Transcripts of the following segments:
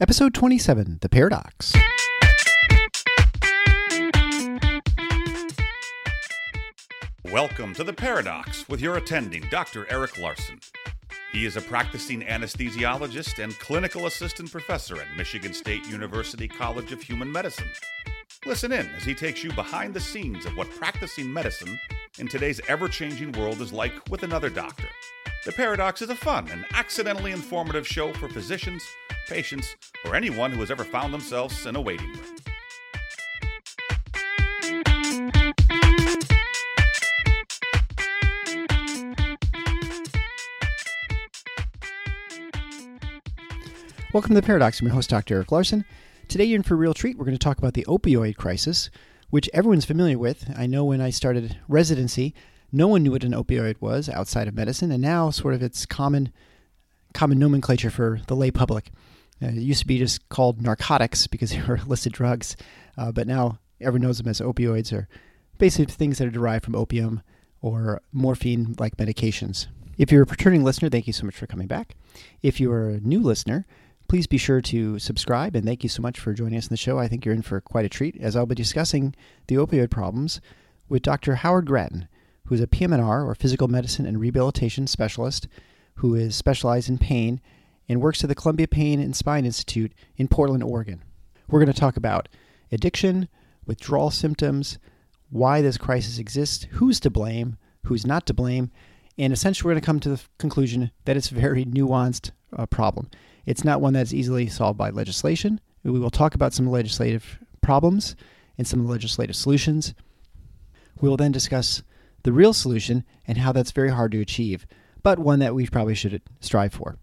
Episode 27 The Paradox. Welcome to The Paradox with your attending Dr. Eric Larson. He is a practicing anesthesiologist and clinical assistant professor at Michigan State University College of Human Medicine. Listen in as he takes you behind the scenes of what practicing medicine in today's ever changing world is like with another doctor. The Paradox is a fun and accidentally informative show for physicians, patients, or anyone who has ever found themselves in a waiting room. Welcome to The Paradox. I'm your host, Dr. Eric Larson. Today, you're in for a real treat. We're going to talk about the opioid crisis, which everyone's familiar with. I know when I started residency, no one knew what an opioid was outside of medicine, and now sort of it's common common nomenclature for the lay public. Uh, it used to be just called narcotics because they were illicit drugs, uh, but now everyone knows them as opioids or basically things that are derived from opium or morphine like medications. If you're a returning listener, thank you so much for coming back. If you're a new listener, please be sure to subscribe and thank you so much for joining us in the show. I think you're in for quite a treat as I'll be discussing the opioid problems with Dr. Howard Grattan, who is a PM&R or physical medicine and rehabilitation specialist who is specialized in pain and works at the Columbia Pain and Spine Institute in Portland, Oregon. We're going to talk about addiction, withdrawal symptoms, why this crisis exists, who's to blame, who's not to blame, and essentially we're going to come to the conclusion that it's a very nuanced uh, problem. It's not one that's easily solved by legislation. We will talk about some legislative problems and some legislative solutions. We will then discuss the real solution and how that's very hard to achieve, but one that we probably should strive for.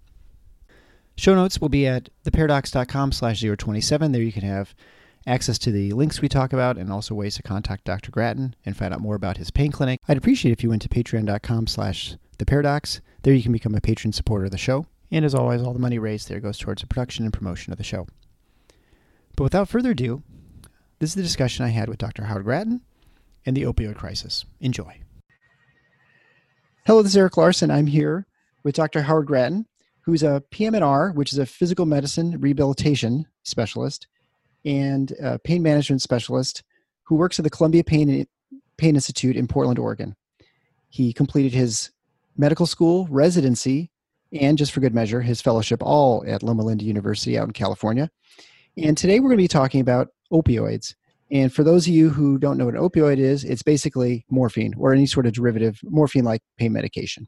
Show notes will be at theparadox.com slash 027. There you can have access to the links we talk about and also ways to contact Dr. Grattan and find out more about his pain clinic. I'd appreciate if you went to patreon.com slash theparadox. There you can become a patron supporter of the show. And as always, all the money raised there goes towards the production and promotion of the show. But without further ado, this is the discussion I had with Dr. Howard Grattan and the opioid crisis. Enjoy. Hello, this is Eric Larson. I'm here with Dr. Howard Grattan, who's a PM&R, which is a physical medicine rehabilitation specialist and pain management specialist who works at the Columbia Pain, pain Institute in Portland, Oregon. He completed his medical school residency and just for good measure, his fellowship all at Loma Linda University out in California. And today we're going to be talking about opioids. And for those of you who don't know what an opioid is, it's basically morphine or any sort of derivative morphine like pain medication.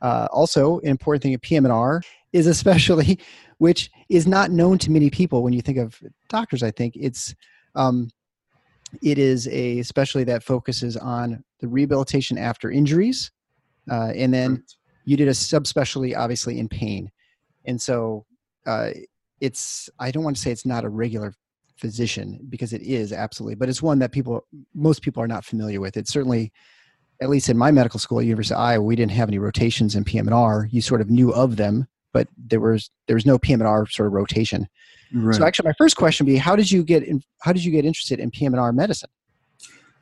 Uh, also, an important thing at PM&R is especially, which is not known to many people when you think of doctors, I think, it's um, it is a specialty that focuses on the rehabilitation after injuries. Uh, and then you did a subspecialty obviously in pain. And so uh, it's i don't want to say it's not a regular physician because it is absolutely but it's one that people most people are not familiar with. It's certainly at least in my medical school at university of iowa we didn't have any rotations in pm&r you sort of knew of them but there was there was no pm&r sort of rotation. Right. so actually my first question would be how did you get in, how did you get interested in pm&r medicine?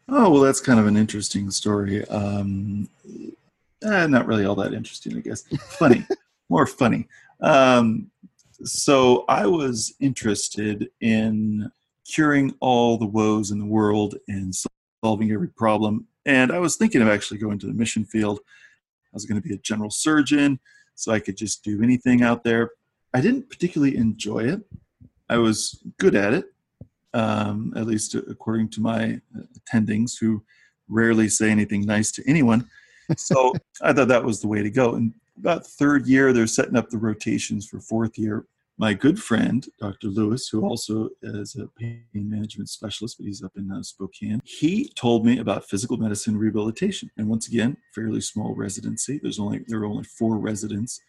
Oh well, that's kind of an interesting story. Um, eh, not really all that interesting, I guess. Funny, more funny. Um, so I was interested in curing all the woes in the world and solving every problem. And I was thinking of actually going to the mission field. I was going to be a general surgeon, so I could just do anything out there. I didn't particularly enjoy it. I was good at it, um, at least according to my attendings, who rarely say anything nice to anyone so I thought that was the way to go. And about third year, they're setting up the rotations for fourth year. my good friend, Dr. Lewis, who also is a pain management specialist, but he's up in uh, Spokane, he told me about physical medicine rehabilitation. And once again, fairly small residency. There's only there are only four residents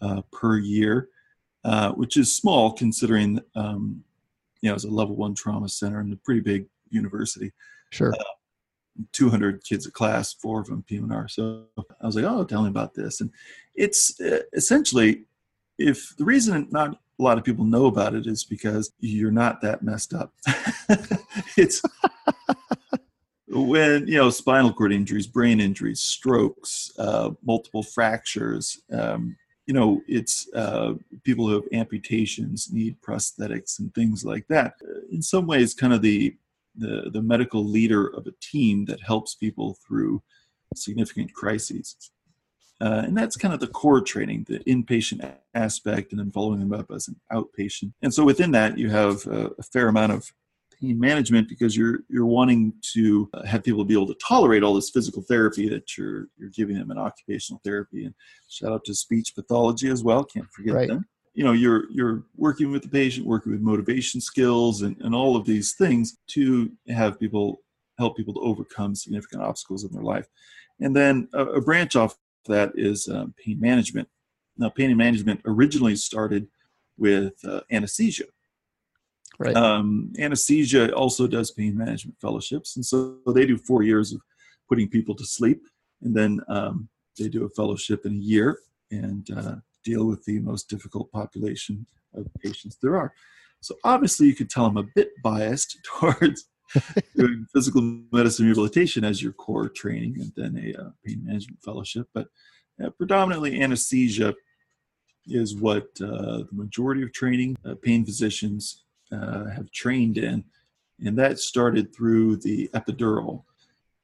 uh, per year, uh, which is small considering um, you know it's a level one trauma center and a pretty big university. Sure. Uh, 200 kids a class, four of them PM&R. So I was like, oh, tell me about this. And it's uh, essentially, if the reason not a lot of people know about it is because you're not that messed up. it's when you know spinal cord injuries, brain injuries, strokes, uh, multiple fractures. Um, you know, it's uh, people who have amputations need prosthetics and things like that. In some ways, kind of the the, the medical leader of a team that helps people through significant crises. Uh, and that's kind of the core training, the inpatient aspect, and then following them up as an outpatient. And so within that, you have a, a fair amount of pain management because you're you're wanting to uh, have people be able to tolerate all this physical therapy that you're you're giving them in occupational therapy. And shout out to speech pathology as well. Can't forget right. them. You know, you're you're working with the patient, working with motivation skills, and, and all of these things to have people help people to overcome significant obstacles in their life. And then a, a branch off that is um, pain management. Now, pain management originally started with uh, anesthesia. Right. Um, anesthesia also does pain management fellowships, and so they do four years of putting people to sleep, and then um, they do a fellowship in a year and uh, deal with the most difficult population of patients there are. So obviously, you could tell I'm a bit biased towards doing physical medicine rehabilitation as your core training and then a uh, pain management fellowship. But uh, predominantly anesthesia is what uh, the majority of training uh, pain physicians uh, have trained in. And that started through the epidural.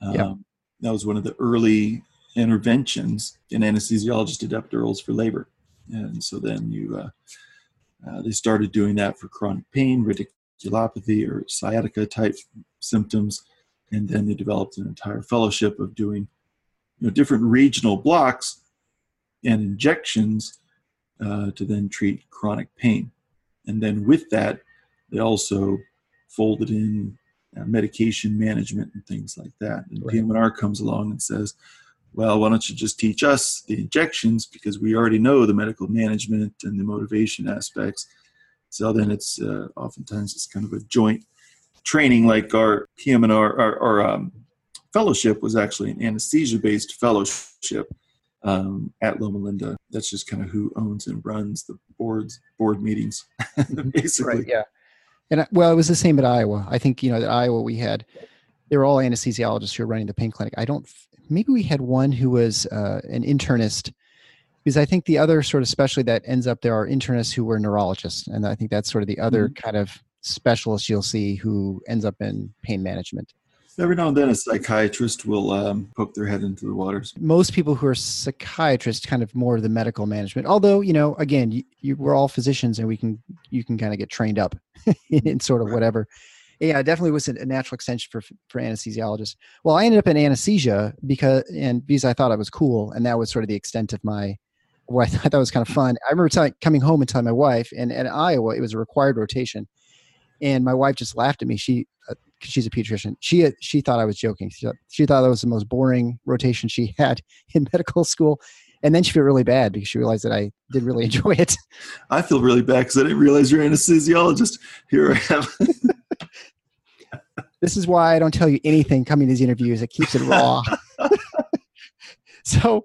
Um, yep. That was one of the early interventions. An anesthesiologists did epidurals for labor. And so then you, uh, they started doing that for chronic pain, radiculopathy or sciatica type symptoms. And then they developed an entire fellowship of doing you know, different regional blocks and injections uh, to then treat chronic pain. And then with that, they also folded in uh, medication management and things like that. And right. PM&R comes along and says, well, why don't you just teach us the injections because we already know the medical management and the motivation aspects. So then it's uh, oftentimes it's kind of a joint training, like our PM&R, our, our um, fellowship was actually an anesthesia-based fellowship um, at Loma Linda. That's just kind of who owns and runs the boards, board meetings, basically. Right, yeah. And well, it was the same at Iowa. I think you know at Iowa we had they were all anesthesiologists who were running the pain clinic. I don't. Maybe we had one who was uh, an internist because I think the other sort of specialty that ends up there are internists who were neurologists, and I think that's sort of the other mm-hmm. kind of specialist you'll see who ends up in pain management. Every now and then, a psychiatrist will um, poke their head into the waters. Most people who are psychiatrists, kind of more the medical management. Although, you know, again, you, you, we're all physicians, and we can you can kind of get trained up in sort of whatever. Yeah, it definitely was a natural extension for for anesthesiologists. Well, I ended up in anesthesia because and because I thought I was cool, and that was sort of the extent of my what I thought that was kind of fun. I remember telling, coming home and telling my wife, and at Iowa, it was a required rotation, and my wife just laughed at me. She uh, she's a pediatrician. She she thought I was joking. She, she thought that was the most boring rotation she had in medical school. And then she felt really bad because she realized that I did really enjoy it. I feel really bad because I didn't realize you're an anesthesiologist. Here I am. This is why I don't tell you anything coming to these interviews. It keeps it raw. so,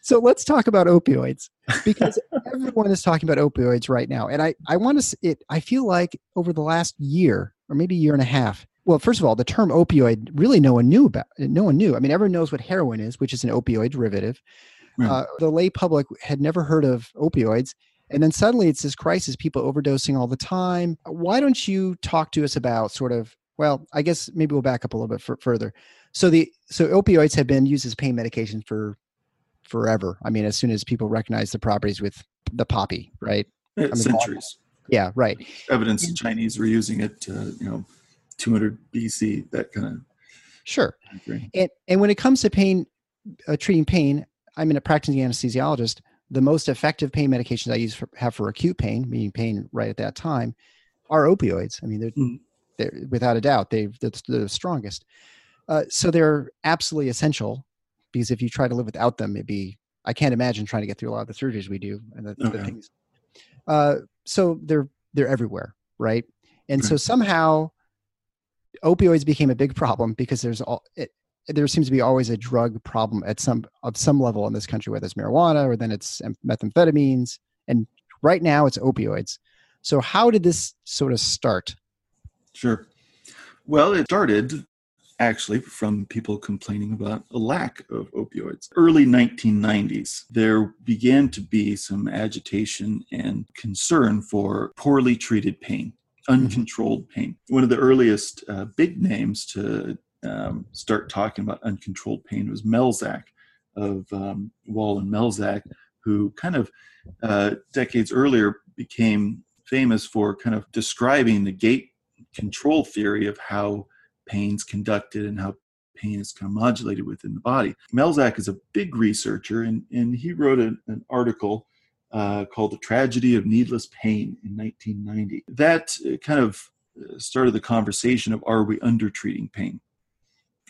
so let's talk about opioids because everyone is talking about opioids right now, and I I want to it. I feel like over the last year or maybe a year and a half, well, first of all, the term opioid really no one knew about. No one knew. I mean, everyone knows what heroin is, which is an opioid derivative. Uh, the lay public had never heard of opioids, and then suddenly it's this crisis: people overdosing all the time. Why don't you talk to us about sort of? Well, I guess maybe we'll back up a little bit f- further. So the so opioids have been used as pain medication for forever. I mean, as soon as people recognize the properties with the poppy, right? I mean, centuries. Yeah, right. Evidence the Chinese were using it, uh, you know, 200 BC, that kind of. Sure. And and when it comes to pain, uh, treating pain, I'm in a practicing anesthesiologist. the most effective pain medications I use for, have for acute pain, meaning pain right at that time, are opioids. I mean, they're, mm. They're without a doubt they they're, they're the strongest. Uh, so they're absolutely essential because if you try to live without them, it'd be I can't imagine trying to get through a lot of the surgeries we do and the, okay. the things. Uh, so they're they're everywhere, right? And so somehow opioids became a big problem because there's all it, there seems to be always a drug problem at some of some level in this country, whether it's marijuana or then it's methamphetamines, and right now it's opioids. So how did this sort of start? Sure. Well, it started actually from people complaining about a lack of opioids. Early 1990s, there began to be some agitation and concern for poorly treated pain, mm-hmm. uncontrolled pain. One of the earliest uh, big names to um, start talking about uncontrolled pain was Melzack of um, Wall and Melzack, who kind of uh, decades earlier became famous for kind of describing the gate control theory of how pain's conducted and how pain is kind of modulated within the body. Melzack is a big researcher, and, and he wrote an article uh, called The Tragedy of Needless Pain in 1990. That uh, kind of uh, started the conversation of are we undertreating pain?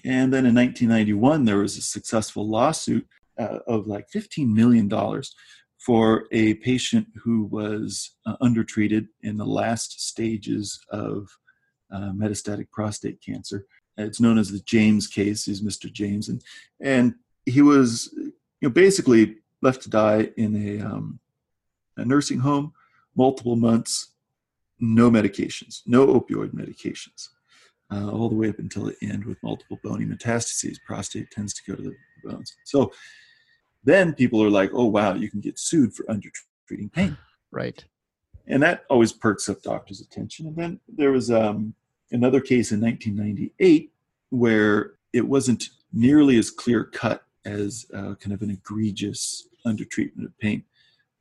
And then in 1991, there was a successful lawsuit uh, of like $15 million for a patient who was uh, undertreated in the last stages of uh, metastatic prostate cancer. It's known as the James case. He's Mr. James, and and he was you know basically left to die in a, um, a nursing home, multiple months, no medications, no opioid medications, uh, all the way up until the end with multiple bony metastases. Prostate tends to go to the bones. So then people are like, oh wow, you can get sued for undertreating pain. Right. And that always perks up doctors' attention. And then there was um, another case in 1998 where it wasn't nearly as clear cut as uh, kind of an egregious undertreatment of pain.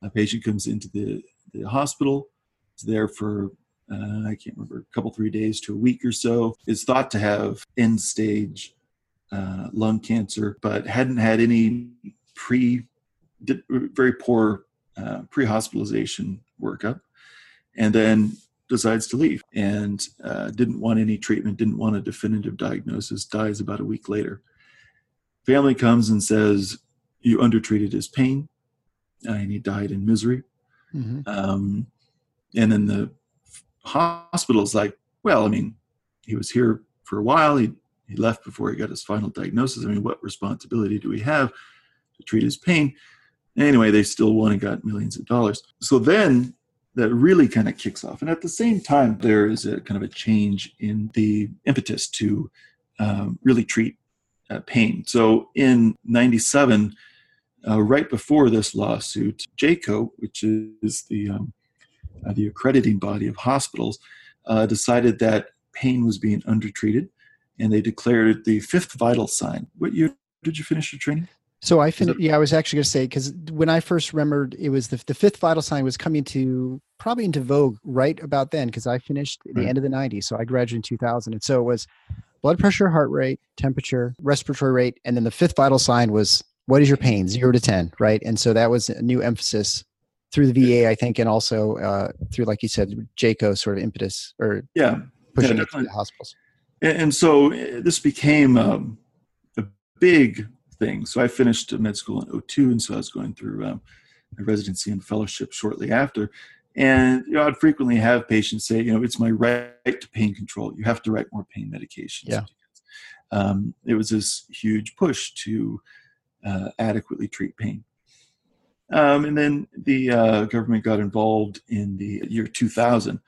A patient comes into the, the hospital, is there for uh, I can't remember a couple three days to a week or so. Is thought to have end stage uh, lung cancer, but hadn't had any pre very poor uh, pre hospitalization workup, and then decides to leave and uh, didn't want any treatment, didn't want a definitive diagnosis, dies about a week later. Family comes and says, You undertreated his pain, and he died in misery. Mm-hmm. Um, and then the hospital is like, Well, I mean, he was here for a while, he, he left before he got his final diagnosis. I mean, what responsibility do we have to treat his pain? Anyway, they still won and got millions of dollars. So then that really kind of kicks off. And at the same time, there is a kind of a change in the impetus to um, really treat uh, pain. So in 97, uh, right before this lawsuit, JCAHO, which is the, um, uh, the accrediting body of hospitals, uh, decided that pain was being undertreated and they declared it the fifth vital sign. What year did you finish your training? So I finished. Yeah, I was actually going to say because when I first remembered, it was the the fifth vital sign was coming to probably into vogue right about then because I finished the right. end of the '90s. So I graduated in 2000, and so it was blood pressure, heart rate, temperature, respiratory rate, and then the fifth vital sign was what is your pain, zero to ten, right? And so that was a new emphasis through the VA, I think, and also uh, through, like you said, JCAHO sort of impetus or yeah, pushing yeah, it to the hospitals. And so uh, this became um, a big things. So I finished med school in 02, and so I was going through um, my residency and fellowship shortly after. And you know, I'd frequently have patients say, you know, it's my right to pain control. You have to write more pain medications. Yeah. Um, it was this huge push to uh, adequately treat pain. Um, and then the uh, government got involved in the year 2000,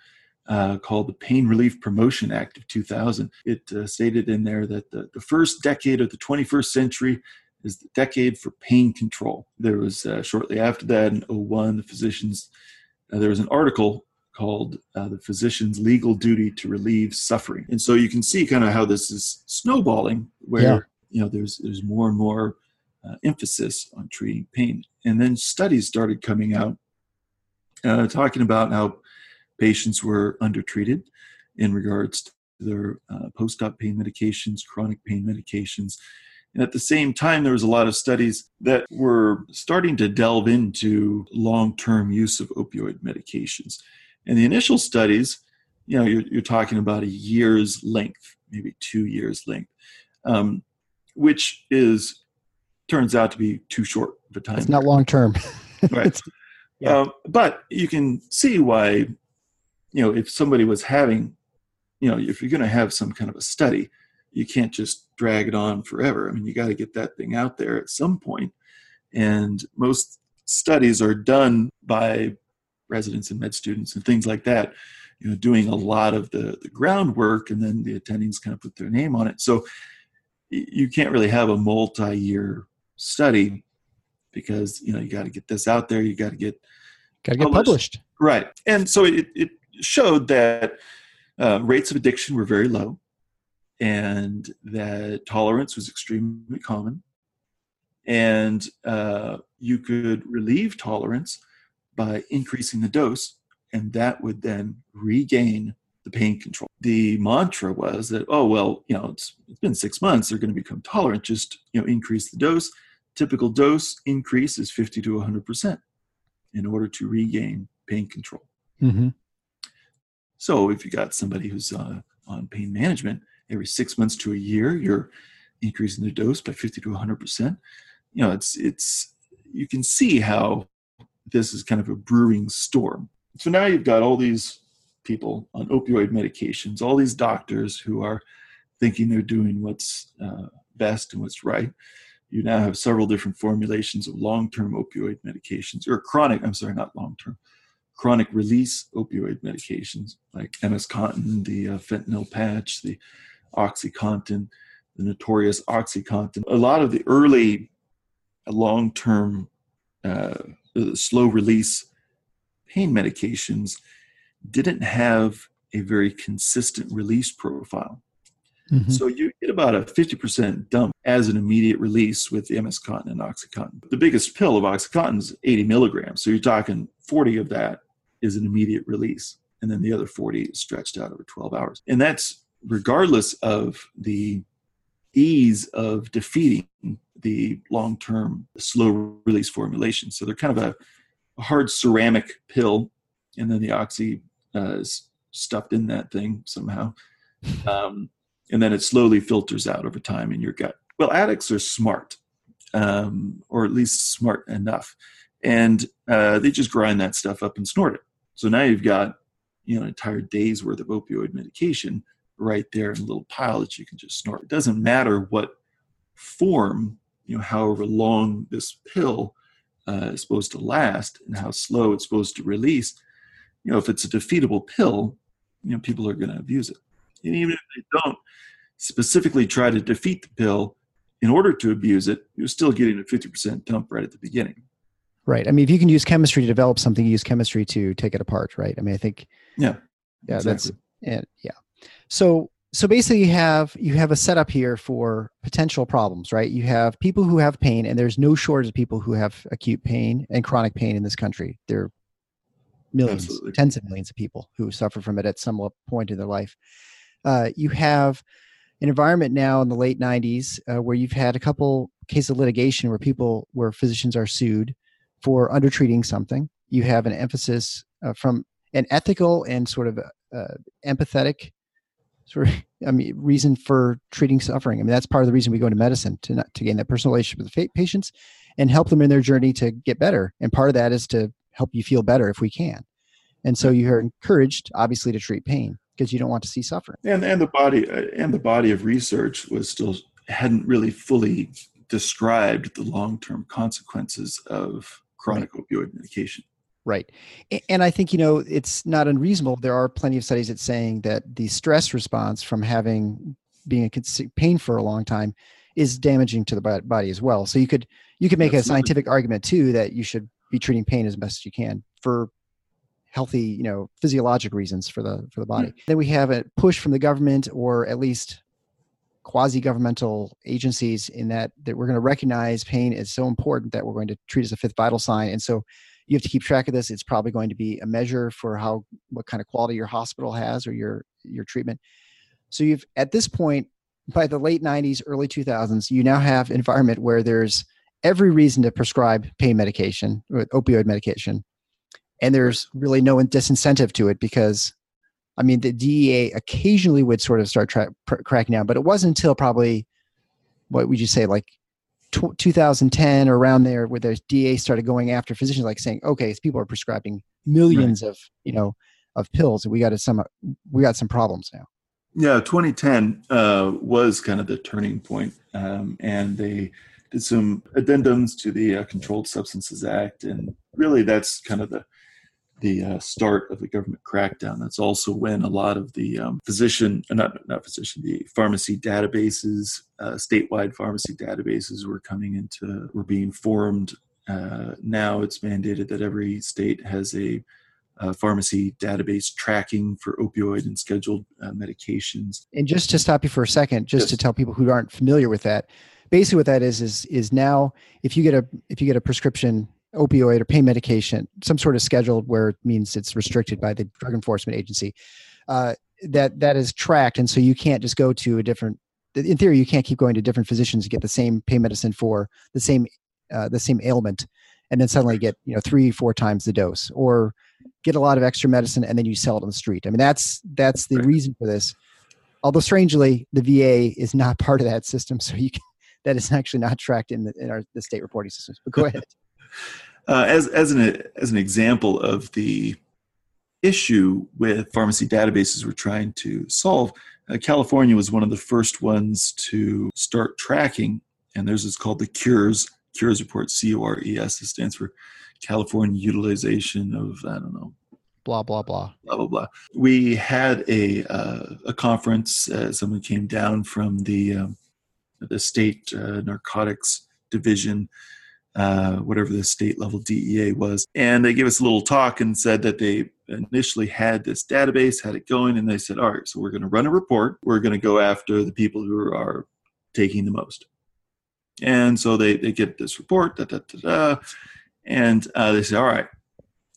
uh, called the Pain Relief Promotion Act of 2000. It uh, stated in there that the, the first decade of the 21st century is the decade for pain control. There was uh, shortly after that in 01, the physicians, uh, there was an article called uh, The Physician's Legal Duty to Relieve Suffering. And so you can see kind of how this is snowballing, where, yeah. you know, there's, there's more and more uh, emphasis on treating pain. And then studies started coming out uh, talking about how patients were undertreated in regards to their uh, post-op pain medications, chronic pain medications, And at the same time, there was a lot of studies that were starting to delve into long term use of opioid medications. And the initial studies, you know, you're, you're talking about a year's length, maybe two years' length, um, which is turns out to be too short of a time. It's not long term. right. Yeah. Um, but you can see why, you know, if somebody was having, you know, if you're going to have some kind of a study, you can't just drag it on forever. I mean, you got to get that thing out there at some point. And most studies are done by residents and med students and things like that, you know, doing a lot of the, the groundwork and then the attendings kind of put their name on it. So you can't really have a multi-year study because you know you got to get this out there you got to get got to get published. published. right and so it, it showed that uh, rates of addiction were very low and that tolerance was extremely common and uh, you could relieve tolerance by increasing the dose and that would then regain the pain control the mantra was that oh well you know it's, it's been six months they're going to become tolerant just you know increase the dose typical dose increase is 50 to 100% in order to regain pain control. Mm-hmm. So if you got somebody who's uh, on pain management, every six months to a year, you're increasing the dose by 50 to 100%. You know, it's, it's, you can see how this is kind of a brewing storm. So now you've got all these people on opioid medications, all these doctors who are thinking they're doing what's uh, best and what's right you now have several different formulations of long-term opioid medications or chronic i'm sorry not long-term chronic release opioid medications like ms-contin the uh, fentanyl patch the oxycontin the notorious oxycontin a lot of the early uh, long-term uh, slow release pain medications didn't have a very consistent release profile Mm-hmm. So you get about a 50% dump as an immediate release with MS-Contin and OxyContin. The biggest pill of OxyContin is 80 milligrams. So you're talking 40 of that is an immediate release. And then the other 40 is stretched out over 12 hours. And that's regardless of the ease of defeating the long term slow release formulation. So they're kind of a, a hard ceramic pill. And then the oxy uh, is stuffed in that thing somehow. Um, and then it slowly filters out over time in your gut. Well, addicts are smart, um, or at least smart enough, and uh, they just grind that stuff up and snort it. So now you've got you know an entire day's worth of opioid medication right there in a little pile that you can just snort. It doesn't matter what form, you know, however long this pill uh, is supposed to last and how slow it's supposed to release. You know, if it's a defeatable pill, you know, people are going to abuse it. And even if they don't specifically try to defeat the pill in order to abuse it, you're still getting a 50% dump right at the beginning. Right. I mean, if you can use chemistry to develop something, you use chemistry to take it apart, right? I mean, I think. Yeah. Yeah. Exactly. That's and yeah. So so basically, you have you have a setup here for potential problems, right? You have people who have pain, and there's no shortage of people who have acute pain and chronic pain in this country. There are millions, Absolutely. tens of millions of people who suffer from it at some point in their life uh, you have an environment now in the late 90s uh, where you've had a couple cases of litigation where people where physicians are sued for undertreating something you have an emphasis uh, from an ethical and sort of uh, empathetic sort of I mean reason for treating suffering. I mean that's part of the reason we go into medicine to not, to gain that personal relationship with the patients and help them in their journey to get better. And part of that is to help you feel better if we can. And so you are encouraged, obviously, to treat pain because you don't want to see suffering. And and the body uh, and the body of research was still hadn't really fully described the long term consequences of chronic right. opioid medication. Right. And I think, you know, it's not unreasonable. There are plenty of studies that saying that the stress response from having being in pain for a long time is damaging to the body as well. So you could you could make Absolutely. a scientific argument too that you should be treating pain as best as you can for healthy you know physiologic reasons for the for the body mm-hmm. then we have a push from the government or at least quasi-governmental agencies in that that we're going to recognize pain is so important that we're going to treat as a fifth vital sign and so you have to keep track of this it's probably going to be a measure for how what kind of quality your hospital has or your your treatment. So you've at this point by the late 90s, early 2000s, you now have environment where there's every reason to prescribe pain medication, or opioid medication, and there's really no disincentive to it because, I mean, the DEA occasionally would sort of start tra- cracking down, but it wasn't until probably what would you say, like 2010 or around there, where the DA started going after physicians, like saying, okay, people are prescribing millions right. of you know of pills, and we got some we got some problems now. Yeah, 2010 uh, was kind of the turning point, um, and they did some addendums to the uh, Controlled Substances Act, and really that's kind of the the uh, start of the government crackdown. That's also when a lot of the um, physician, uh, not not physician, the pharmacy databases, uh, statewide pharmacy databases were coming into, were being formed. Uh, now it's mandated that every state has a uh, pharmacy database tracking for opioid and scheduled uh, medications. And just to stop you for a second, just yes. to tell people who aren't familiar with that, basically what that is is is now if you get a if you get a prescription opioid or pain medication, some sort of scheduled where it means it's restricted by the drug enforcement agency, uh, that that is tracked, and so you can't just go to a different. In theory, you can't keep going to different physicians to get the same pain medicine for the same uh, the same ailment, and then suddenly get you know three four times the dose, or get a lot of extra medicine and then you sell it on the street. I mean, that's that's the right. reason for this. Although strangely, the VA is not part of that system, so you can, that is actually not tracked in the in our the state reporting systems. But go ahead. Uh, as as an as an example of the issue with pharmacy databases we're trying to solve, uh, California was one of the first ones to start tracking, and there's this called the Cures Cures report, C O R E S. It stands for California utilization of I don't know blah blah blah blah blah blah. We had a uh, a conference. Uh, someone came down from the um, the state uh, narcotics division, uh, whatever the state level DEA was, and they gave us a little talk and said that they initially had this database, had it going, and they said, all right, so we're going to run a report. We're going to go after the people who are taking the most. And so they, they get this report, da, da, da, da, and uh, they say, all right,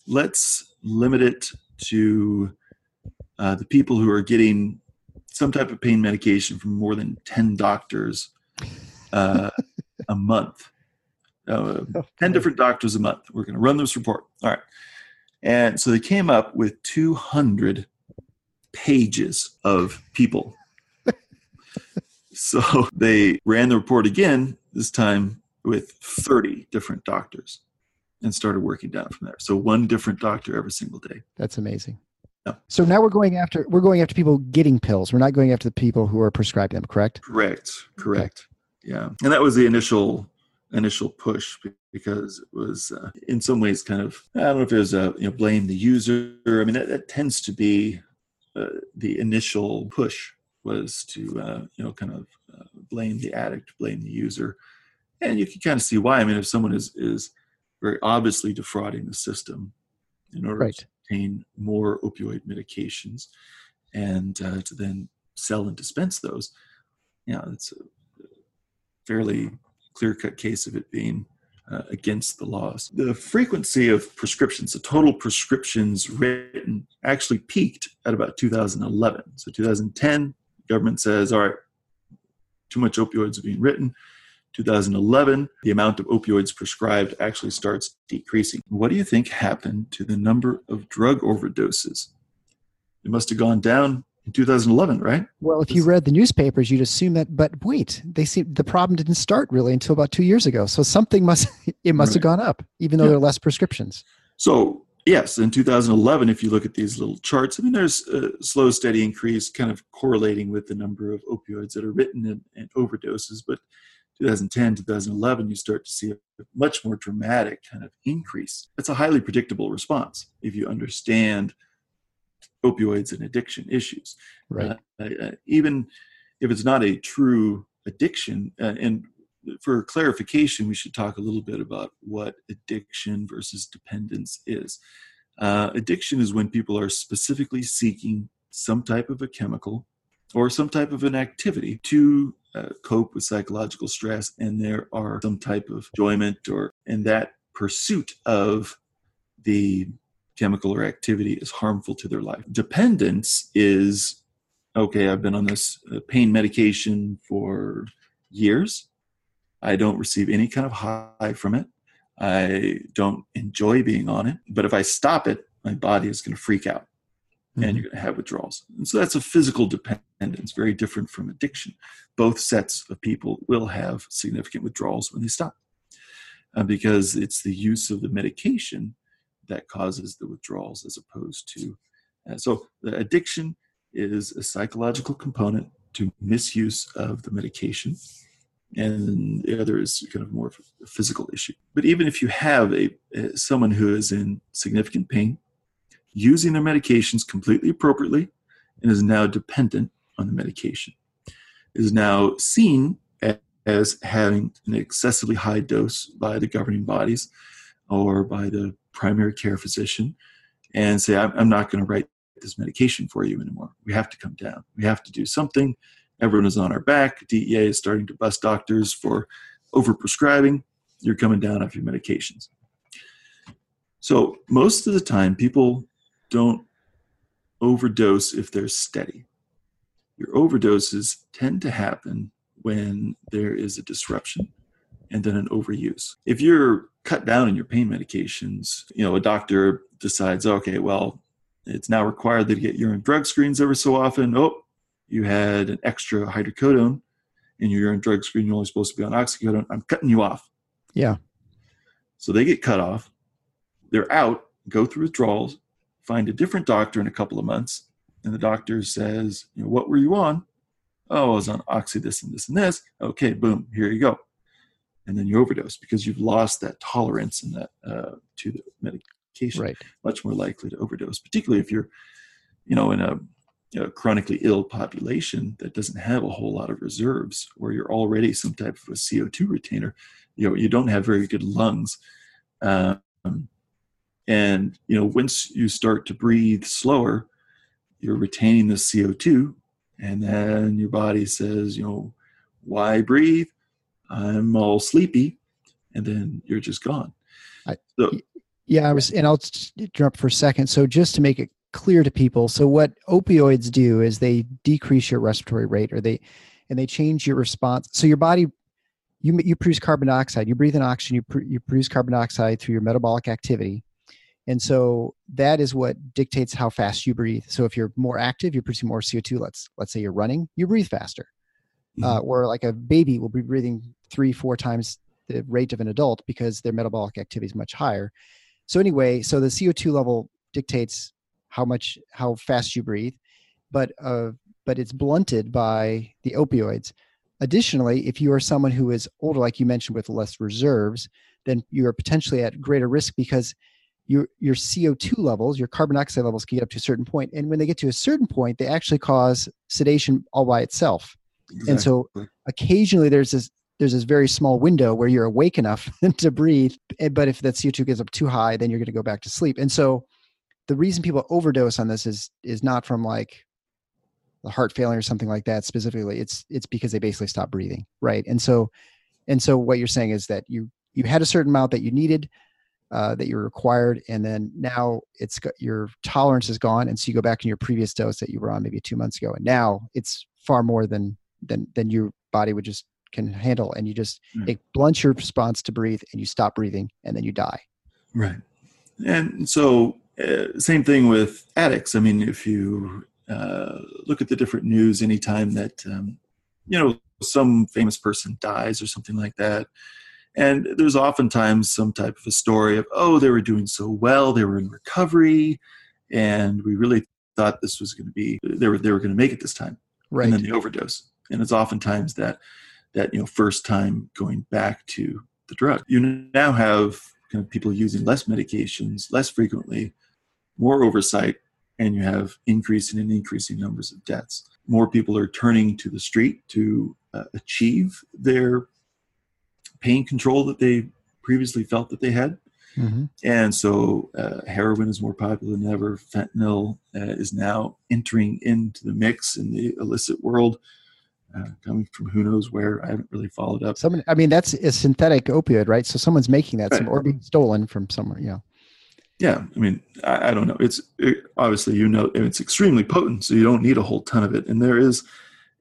let's limit it to uh, the people who are getting some type of pain medication from more than 10 doctors uh, a month. Uh, 10 different doctors a month. We're going to run this report. All right. And so they came up with 200 pages of people. so they ran the report again, this time with 30 different doctors and started working down from there. So one different doctor every single day. That's amazing. Yeah. So now we're going after we're going after people getting pills. We're not going after the people who are prescribing them, correct? Correct. Correct. Okay. Yeah. And that was the initial initial push because it was uh, in some ways kind of I don't know if it was a you know blame the user. I mean that, that tends to be uh, the initial push was to uh, you know kind of uh, blame the addict, blame the user, and you can kind of see why. I mean if someone is is very obviously defrauding the system in order right. to obtain more opioid medications and uh, to then sell and dispense those. Yeah, it's a fairly clear cut case of it being uh, against the laws. The frequency of prescriptions, the total prescriptions written, actually peaked at about 2011. So 2010, government says, all right, too much opioids are being written. 2011, the amount of opioids prescribed actually starts decreasing. What do you think happened to the number of drug overdoses? It must have gone down in 2011, right? Well, if you read the newspapers, you'd assume that. But wait, they see the problem didn't start really until about two years ago. So something must it must right. have gone up, even though yeah. there are less prescriptions. So yes, in 2011, if you look at these little charts, I mean, there's a slow, steady increase, kind of correlating with the number of opioids that are written and, and overdoses, but 2010, 2011, you start to see a much more dramatic kind of increase. It's a highly predictable response if you understand opioids and addiction issues. Right. Uh, even if it's not a true addiction, uh, and for clarification, we should talk a little bit about what addiction versus dependence is. Uh, addiction is when people are specifically seeking some type of a chemical or some type of an activity to uh, cope with psychological stress and there are some type of enjoyment or and that pursuit of the chemical or activity is harmful to their life dependence is okay, I've been on this uh, pain medication for years. I don't receive any kind of high from it. I don't enjoy being on it. But if I stop it, my body is going to freak out mm-hmm. and you're going to have withdrawals. And so that's a physical dependence, very different from addiction. Both sets of people will have significant withdrawals when they stop uh, because it's the use of the medication that causes the withdrawals as opposed to. Uh, so the addiction is a psychological component to misuse of the medication and the other is kind of more of a physical issue. But even if you have a, a, someone who is in significant pain, using their medications completely appropriately, and is now dependent on the medication, is now seen as having an excessively high dose by the governing bodies or by the primary care physician, and say, "I'm not going to write this medication for you anymore. We have to come down. We have to do something." Everyone is on our back. DEA is starting to bust doctors for overprescribing. You're coming down off your medications. So, most of the time, people don't overdose if they're steady. Your overdoses tend to happen when there is a disruption and then an overuse. If you're cut down in your pain medications, you know, a doctor decides, okay, well, it's now required that you get urine drug screens every so often. Oh, you had an extra hydrocodone in your urine drug screen, you're only supposed to be on oxycodone. I'm cutting you off. Yeah. So they get cut off. They're out, go through withdrawals, find a different doctor in a couple of months, and the doctor says, you know, what were you on? Oh, I was on oxy this and this and this. Okay, boom, here you go. And then you overdose because you've lost that tolerance and that uh, to the medication. Right. Much more likely to overdose, particularly if you're, you know, in a a chronically ill population that doesn't have a whole lot of reserves, or you're already some type of a CO2 retainer, you know, you don't have very good lungs. Um, and, you know, once you start to breathe slower, you're retaining the CO2, and then your body says, you know, why breathe? I'm all sleepy, and then you're just gone. I, so, yeah, I was, and I'll jump for a second. So just to make it clear to people. So what opioids do is they decrease your respiratory rate or they and they change your response. So your body you you produce carbon dioxide, you breathe in oxygen, you pr- you produce carbon dioxide through your metabolic activity. And so that is what dictates how fast you breathe. So if you're more active, you're producing more CO2. Let's let's say you're running, you breathe faster. Mm-hmm. Uh, or like a baby will be breathing three, four times the rate of an adult because their metabolic activity is much higher. So anyway, so the CO2 level dictates how much how fast you breathe but uh, but it's blunted by the opioids additionally if you are someone who is older like you mentioned with less reserves then you are potentially at greater risk because your your CO2 levels, your carbon dioxide levels can get up to a certain point, and when they get to a certain point, they actually cause sedation all by itself. Exactly. And so, occasionally, there's this there's this very small window where you're awake enough to breathe, eh, but if that CO2 gets up too high, then you're going to go back to sleep. And so, the reason people overdose on this is is not from like the heart failure or something like that specifically it's it's because they basically stop breathing right and so and so what you're saying is that you you had a certain amount that you needed uh, that you required and then now it's got your tolerance is gone and so you go back in your previous dose that you were on maybe two months ago and now it's far more than than than your body would just can handle and you just mm. it blunts your response to breathe and you stop breathing and then you die right and so uh, same thing with addicts. I mean, if you uh, look at the different news, anytime that um, you know some famous person dies or something like that, and there's oftentimes some type of a story of oh they were doing so well, they were in recovery, and we really thought this was going to be they were they were going to make it this time, right? And then the overdose, and it's oftentimes that that you know first time going back to the drug. You now have kind of people using less medications less frequently more oversight, and you have increasing and increasing numbers of deaths. More people are turning to the street to uh, achieve their pain control that they previously felt that they had. Mm-hmm. And so uh, heroin is more popular than ever. Fentanyl uh, is now entering into the mix in the illicit world, uh, coming from who knows where. I haven't really followed up. Someone, I mean, that's a synthetic opioid, right? So someone's making that right. some, or being stolen from somewhere. Yeah. yeah, I mean, I, I don't know. It's it, obviously you know it's extremely potent, so you don't need a whole ton of it. And there is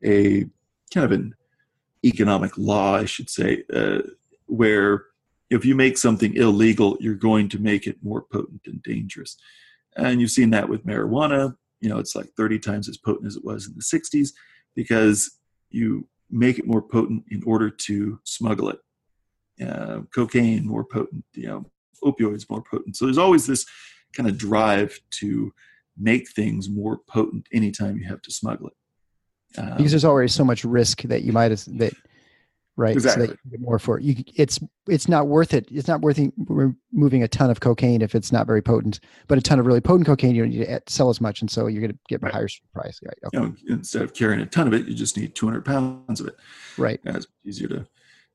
a kind of an economic law, I should say, uh, where if you make something illegal, you're going to make it more potent and dangerous. And you've seen that with marijuana. You know, it's like 30 times as potent as it was in the 60s because you make it more potent in order to smuggle it. Uh, cocaine more potent, you know, opioids more potent. So there's always this kind of drive to make things more potent anytime you have to smuggle it. Um, because there's already so much risk that you might have that right? Exactly. so that more for it. you it's it's not worth it. It's not worth removing a ton of cocaine if it's not very potent but a ton of really potent cocaine you don't need to sell as much and so you're going to get a higher price right? Okay. you know, instead of carrying a ton of it you just need 200 pounds of it. Right. It's easier to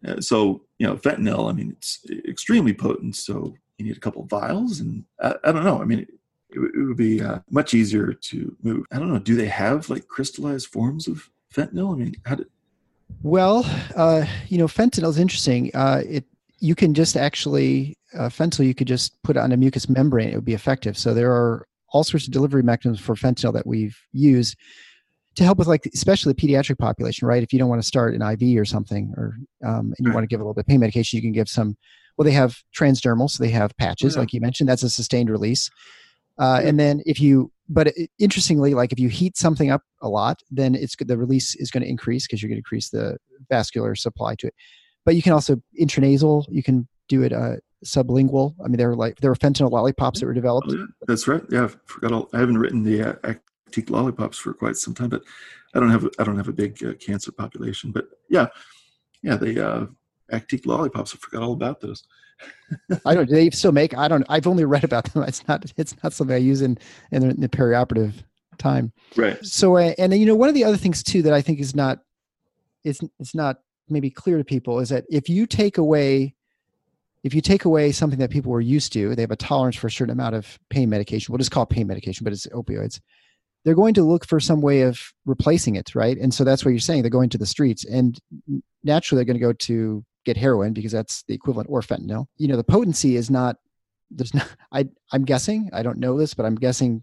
uh, so you know fentanyl i mean it's extremely potent so you need a couple vials and i, I don't know. I mean it, it, it would be uh, much easier to move. I don't know. Do they have like crystallized forms of fentanyl? I mean how did well, uh, you know, fentanyl is interesting. Uh, it you can just actually uh, fentanyl you could just put on a mucous membrane; it would be effective. So there are all sorts of delivery mechanisms for fentanyl that we've used to help with, like, especially the pediatric population. Right? If you don't want to start an IV or something, or um, and you want to give a little bit of pain medication, you can give some. Well, they have transdermal, so they have patches, yeah. like you mentioned. That's a sustained release. Uh, and then if you but it, interestingly, like if you heat something up a lot, then it's the release is going to increase because you're going to increase the vascular supply to it. But you can also intranasal. You can do it uh, sublingual. I mean, there are like there were fentanyl lollipops that were developed. Oh, yeah. That's right. Yeah, I forgot. All, I haven't written the uh, Actiq lollipops for quite some time, but I don't have I don't have a big uh, cancer population. But yeah, yeah, the uh, Actiq lollipops. I forgot all about those. I don't. Do they still make? I don't. I've only read about them. It's not. It's not something I use in in the, in the perioperative time. Right. So, uh, and then you know, one of the other things too that I think is not, it's it's not maybe clear to people is that if you take away, if you take away something that people were used to, they have a tolerance for a certain amount of pain medication. We'll just call it pain medication, but it's opioids. They're going to look for some way of replacing it, right? And so that's what you're saying. They're going to the streets, and naturally, they're going to go to get heroin because that's the equivalent or fentanyl. You know, the potency is not there's not I I'm guessing, I don't know this, but I'm guessing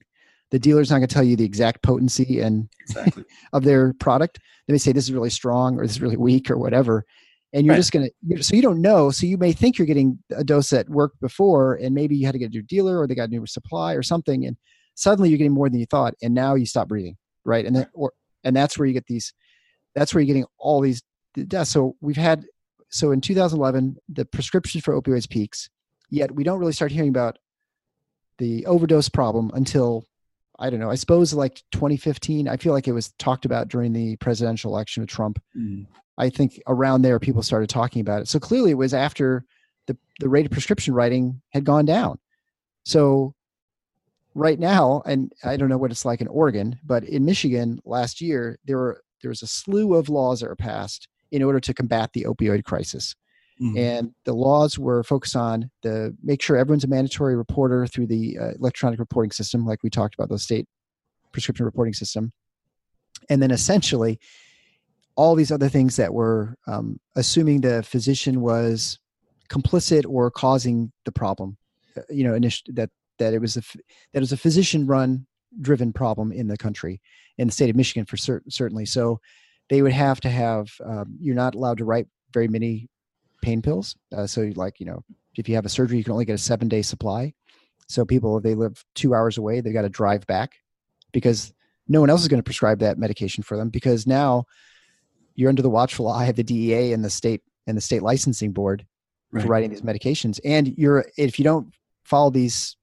the dealer's not going to tell you the exact potency and exactly. of their product. They may say this is really strong or this is really weak or whatever. And you're right. just going to, so you don't know. So you may think you're getting a dose that worked before, and maybe you had to get a new dealer or they got a new supply or something. And suddenly you're getting more than you thought. And now you stop breathing. Right. And then, or, and that's where you get these, that's where you're getting all these deaths. So we've had so in 2011, the prescription for opioids peaks, yet we don't really start hearing about the overdose problem until I don't know. I suppose like 2015. I feel like it was talked about during the presidential election with Trump. Mm. I think around there people started talking about it. So clearly it was after the the rate of prescription writing had gone down. So right now, and I don't know what it's like in Oregon, but in Michigan last year there were there was a slew of laws that were passed in order to combat the opioid crisis. Mm-hmm. And the laws were focused on the make sure everyone's a mandatory reporter through the uh, electronic reporting system, like we talked about, the state prescription reporting system, and then essentially all these other things that were um, assuming the physician was complicit or causing the problem. Uh, you know, init- that that it was a that it was a physician run driven problem in the country, in the state of Michigan for certain certainly. So they would have to have um, you're not allowed to write very many pain pills uh, so like you know if you have a surgery you can only get a seven day supply. So people if they live two hours away they got to drive back because no one else is going to prescribe that medication for them because now you're under the watchful eye of the dea and the state and the state licensing board right. for writing these medications. And you're if you don't follow these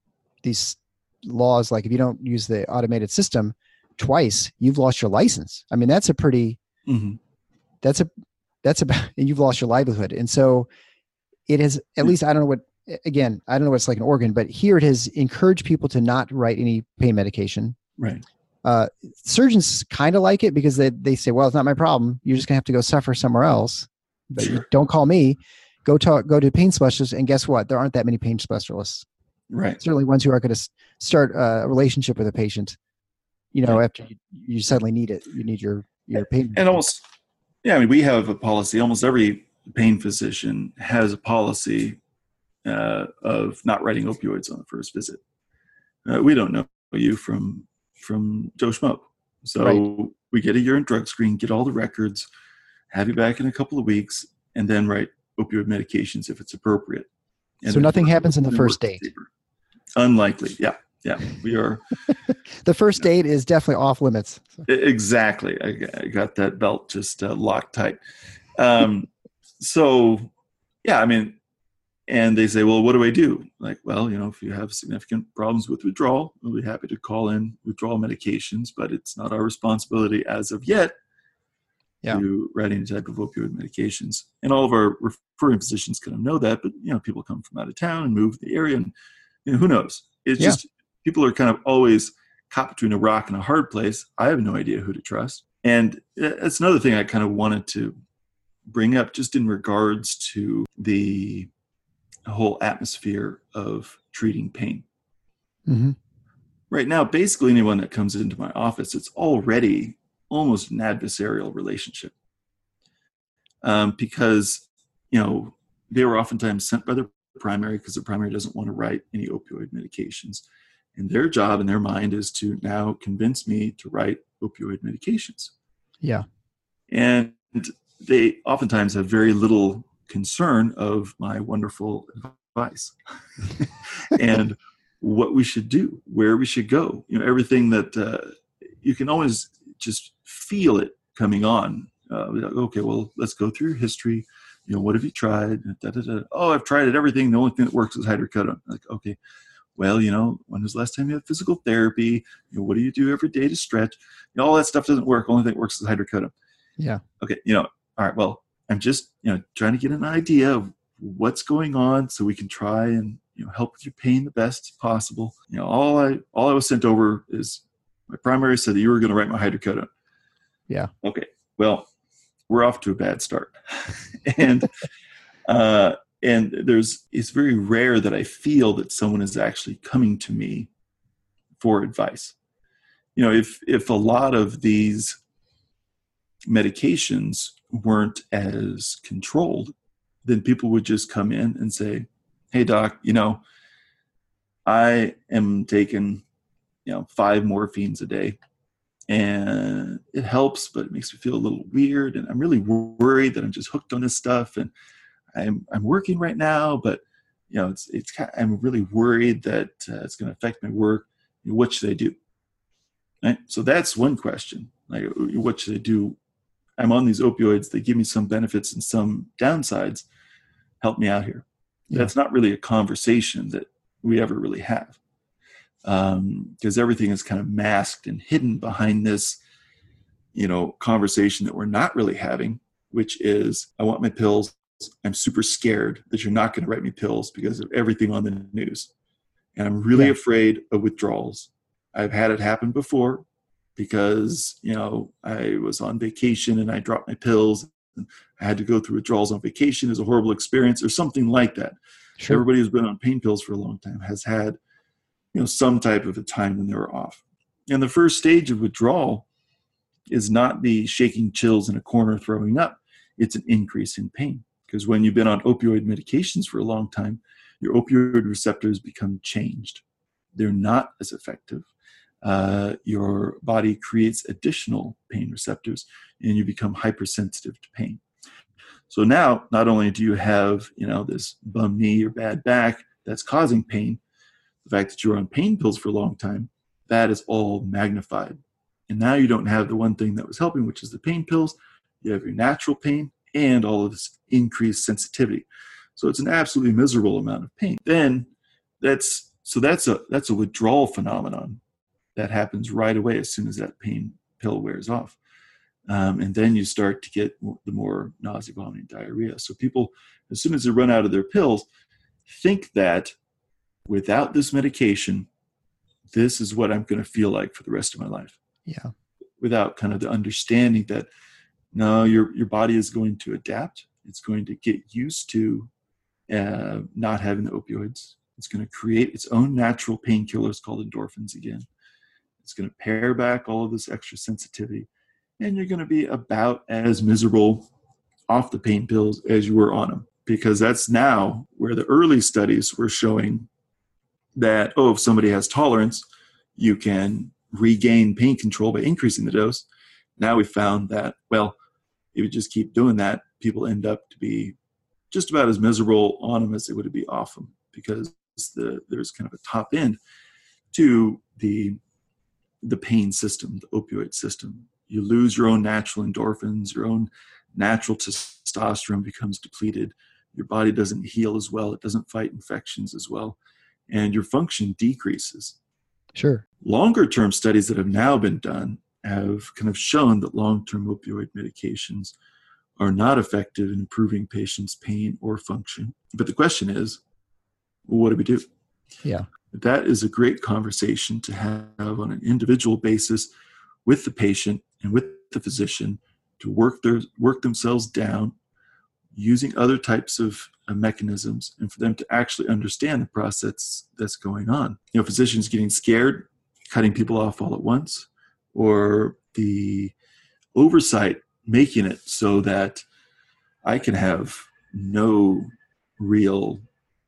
these laws like if you don't use the automated system twice you've lost your license. I mean that's a pretty Mm-hmm. That's a that's about and you've lost your livelihood. And so it has at least I don't know what again, I don't know what it's like in Oregon, but here it has encouraged people to not write any pain medication. Right. Uh, surgeons kind of like it because they, they say, well, it's not my problem. You're just gonna have to go suffer somewhere else. But sure. don't call me. Go talk, go to pain specialists. And guess what? There aren't that many pain specialists. Right. Certainly ones who are going to start a relationship with a patient, you know, right. after you, you suddenly need it, you need your your pain. And almost, yeah, I mean, we have a policy. Almost every pain physician has a policy uh, of not writing opioids on the first visit. uh, we don't know you from from Joe Schmo. So Right. we get a urine drug screen, get all the records, have you back in a couple of weeks, and then write opioid medications if it's appropriate. And So nothing happens in the first date? Unlikely. Yeah. Yeah. We are The first date is definitely off limits. Exactly. I, got- I got that belt just uh, locked tight. Um, so, yeah, I mean, and they say, well, what do I do? Like, well, you know, if you have significant problems with withdrawal, we'll be happy to call in withdrawal medications, but it's not our responsibility as of yet Yeah. to write any type of opioid medications. And all of our referring physicians kind of know that, but, you know, people come from out of town and move to the area, and, you know, who knows? It's Yeah. just people are kind of always caught between a rock and a hard place. I have no idea who to trust. And that's another thing I kind of wanted to bring up just in regards to the whole atmosphere of treating pain. hmm Right now, basically anyone that comes into my office, it's already almost an adversarial relationship. Um, because, you know, they were oftentimes sent by their primary because the primary doesn't want to write any opioid medications. And their job in their mind is to now convince me to write opioid medications. Yeah. And they oftentimes have very little concern of my wonderful advice and what we should do, where we should go. You know, everything that uh, you can always just feel it coming on. Uh, okay, well, let's go through your history. You know, what have you tried? Da, da, da. Oh, I've tried it. Everything. The only thing that works is hydrocodone. Like, okay, well, you know, when was the last time you had physical therapy? You know, what do you do every day to stretch? You know, all that stuff doesn't work. Only thing that works is hydrocodone. Yeah. Okay, you know, all right. Well, I'm just you know trying to get an idea of what's going on so we can try and you know help with your pain the best possible. You know, all I all I was sent over is my primary said that you were going to write my hydrocodone. Yeah. Okay. Well, we're off to a bad start, and uh, and there's it's very rare that I feel that someone is actually coming to me for advice. You know, if if a lot of these medications weren't as controlled, then people would just come in and say, "Hey, doc, you know, I am taking, you know, five morphines a day, and it helps, but it makes me feel a little weird, and I'm really worried that I'm just hooked on this stuff, and I'm I'm working right now, but you know, it's it's kind of, I'm really worried that uh, it's going to affect my work. What should I do?" Right. So that's one question. Like, what should I do? I'm on these opioids. They give me some benefits and some downsides. Help me out here. Yeah. That's not really a conversation that we ever really have, because everything is kind of masked and hidden behind this, you know, conversation that we're not really having, which is, I want my pills. I'm super scared that you're not going to write me pills because of everything on the news, and I'm really Yeah. afraid of withdrawals. I've had it happen before because you know I was on vacation and I dropped my pills. And I had to go through withdrawals on vacation. It was a horrible experience, or something like that. Sure. Everybody who's been on pain pills for a long time has had, you know, some type of a time when they were off. And the first stage of withdrawal is not the shaking chills in a corner throwing up. It's an increase in pain because when you've been on opioid medications for a long time, your opioid receptors become changed. They're not as effective. Uh, your body creates additional pain receptors and you become hypersensitive to pain. So now, not only do you have, you know, this bum knee or bad back that's causing pain, the fact that you're on pain pills for a long time, that is all magnified. And now you don't have the one thing that was helping, which is the pain pills. You have your natural pain and all of this increased sensitivity. So it's an absolutely miserable amount of pain. Then that's so that's a that's a withdrawal phenomenon that happens right away as soon as that pain pill wears off. Um, and then you start to get the more nausea, vomiting, diarrhea. So people, as soon as they run out of their pills, think that without this medication, this is what I'm going to feel like for the rest of my life. Yeah. Without kind of the understanding that no, your your body is going to adapt. It's going to get used to uh, not having the opioids. It's going to create its own natural painkillers called endorphins again. It's going to pare back all of this extra sensitivity, and you're going to be about as miserable off the pain pills as you were on them because that's now where the early studies were showing that oh, if somebody has tolerance, you can regain pain control by increasing the dose. Now we found that well, if you just keep doing that, people end up to be just about as miserable on them as they would be off them because the, there's kind of a top end to the the pain system, the opioid system. You lose your own natural endorphins, your own natural testosterone becomes depleted. Your body doesn't heal as well, it doesn't fight infections as well, and your function decreases. Sure. Longer term studies that have now been done have kind of shown that long term opioid medications are not effective in improving patients' pain or function. But the question is, well, what do we do? Yeah. That is a great conversation to have on an individual basis with the patient and with the physician to work their work themselves down using other types of uh, mechanisms and for them to actually understand the process that's going on. You know, physicians getting scared, cutting people off all at once, or the oversight making it so that I can have no real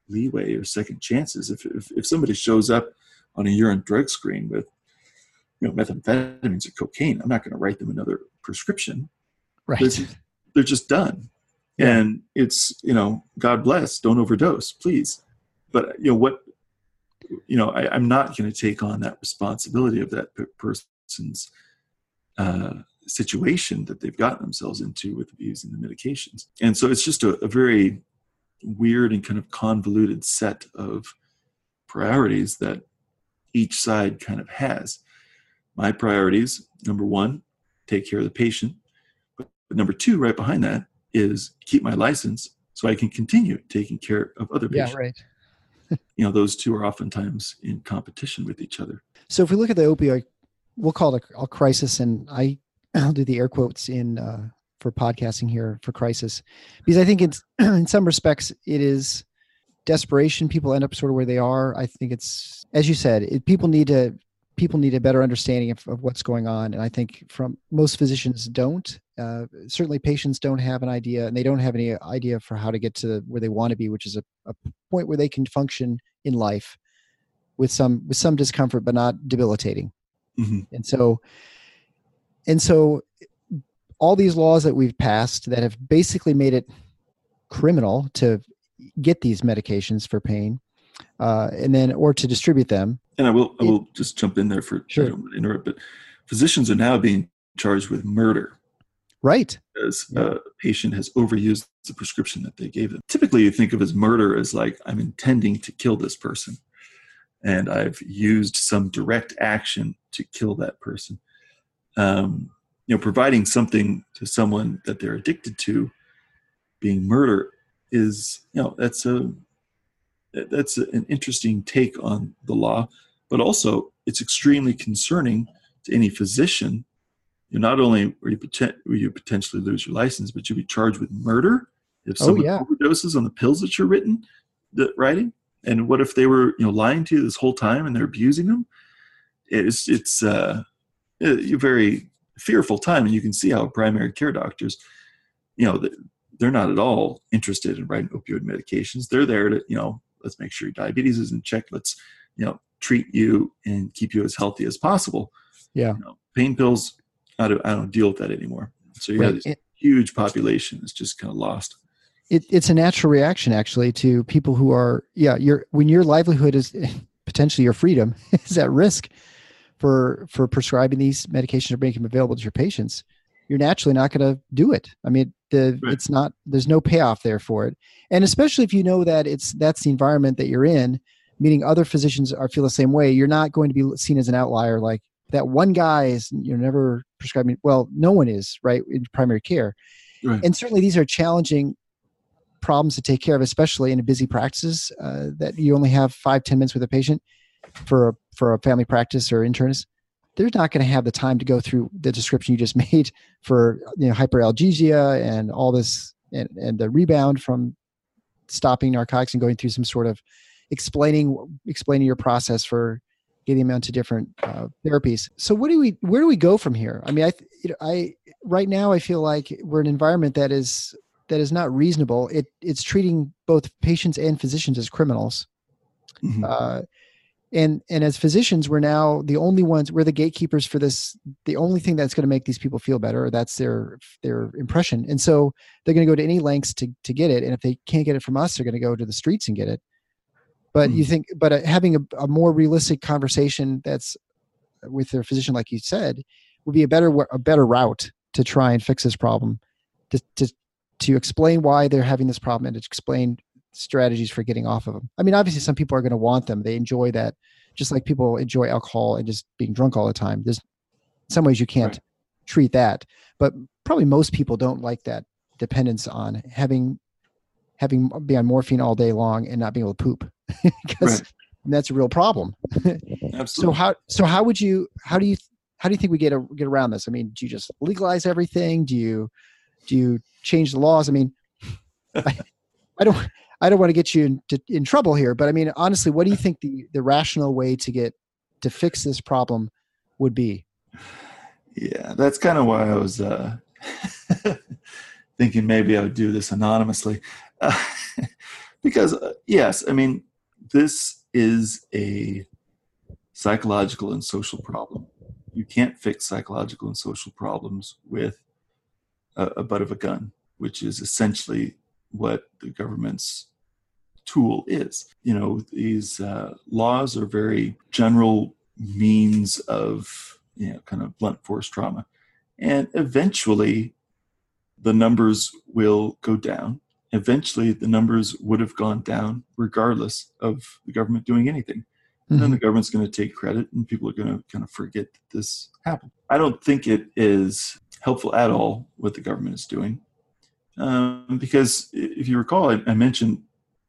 leeway or second chances. If, if, if somebody shows up on a urine drug screen with you know methamphetamines or cocaine, I'm not going to write them another prescription. Right. They're, they're just done. Yeah. And it's, you know, God bless, don't overdose, please. But, you know, what, you know, I, am not going to take on that responsibility of that person's uh, situation that they've gotten themselves into with abusing the medications. And so it's just a, a very weird and kind of convoluted set of priorities that each side kind of has. My priorities number one, take care of the patient. But, number two, right behind that, is keep my license so I can continue taking care of other patients. Yeah, right. you know, those two are oftentimes in competition with each other. So if we look at the opioid, we'll call it a, a crisis, and I I'll do the air quotes in uh, for podcasting here for crisis, because I think it's in some respects it is desperation. People end up sort of where they are. I think it's as you said, it, people need to people need a better understanding of, of, what's going on, and I think from most physicians don't. Uh, certainly, patients don't have an idea, and they don't have any idea for how to get to where they want to be, which is a, a point where they can function in life with some with some discomfort, but not debilitating. Mm-hmm. And so, and so all these laws that we've passed that have basically made it criminal to get these medications for pain uh, and then or to distribute them and i will i will it, just jump in there for sure. i don't interrupt but physicians are now being charged with murder right because yeah. a patient has overused the prescription that they gave them typically you think of as murder as like i'm intending to kill this person and i've used some direct action to kill that person. Um, you know providing something to someone that they're addicted to being murder is you know that's a that's an interesting take on the law but also it's extremely concerning to any physician. You not only are you, will you potentially lose your license but you'll be charged with murder if someone oh, yeah. overdoses on the pills that you're written the writing and what if they were you know lying to you this whole time and they're abusing them? It's it's uh you're very fearful time and you can see how primary care doctors you know they're not at all interested in writing opioid medications. They're there to you know let's make sure your diabetes is in check let's you know treat you and keep you as healthy as possible. Yeah. You know, pain pills i don't, I don't deal with that anymore. So you right. have this huge population that's just kind of lost it, it's a natural reaction actually to people who are yeah your when your livelihood is potentially your freedom is at risk for for prescribing these medications or making them available to your patients, you're naturally not going to do it. I mean, the right. it's not there's no payoff there for it, and especially if you know that it's that's the environment that you're in, meaning other physicians are feel the same way. You're not going to be seen as an outlier like that one guy is you're never prescribing well no one is right in primary care right. and certainly these are challenging problems to take care of especially in a busy practices uh, that you only have five ten minutes with a patient for a for a family practice or internist, they're not going to have the time to go through the description you just made for you know hyperalgesia and all this and, and the rebound from stopping narcotics and going through some sort of explaining explaining your process for getting them onto different uh, therapies. So what do we where do we go from here? I mean, I you know, I right now I feel like we're an environment that is that is not reasonable. It it's treating both patients and physicians as criminals. Mm-hmm. Uh, and and as physicians we're now the only ones we're the gatekeepers for this the only thing that's going to make these people feel better or that's their their impression and so they're going to go to any lengths to to get it and if they can't get it from us they're going to go to the streets and get it but you Hmm. think but uh, having a, a more realistic conversation that's with their physician like you said would be a better a better route to try and fix this problem to to to explain why they're having this problem and to explain strategies for getting off of them. I mean, obviously, some people are going to want them. They enjoy that, just like people enjoy alcohol and just being drunk all the time. There's some ways you can't Right. treat that, but probably most people don't like that dependence on having having be on morphine all day long and not being able to poop because Right. that's a real problem. Absolutely. so how so how would you how do you how do you think we get a, get around this? I mean, do you just legalize everything? Do you do you change the laws? I mean, I, I don't I don't want to get you into, in trouble here, but I mean, honestly, what do you think the the rational way to get to fix this problem would be? Yeah, that's kind of why I was uh, thinking maybe I would do this anonymously. Uh, because, uh, yes, I mean, this is a psychological and social problem. You can't fix psychological and social problems with a, a butt of a gun, which is essentially what the government's tool is. You know, these uh, laws are very general means of, you know, kind of blunt force trauma. And eventually the numbers will go down. Eventually the numbers would have gone down regardless of the government doing anything. And then the government's going to take credit and people are going to kind of forget that this happened. I don't think it is helpful at all what the government is doing. Um, because if you recall, I, I mentioned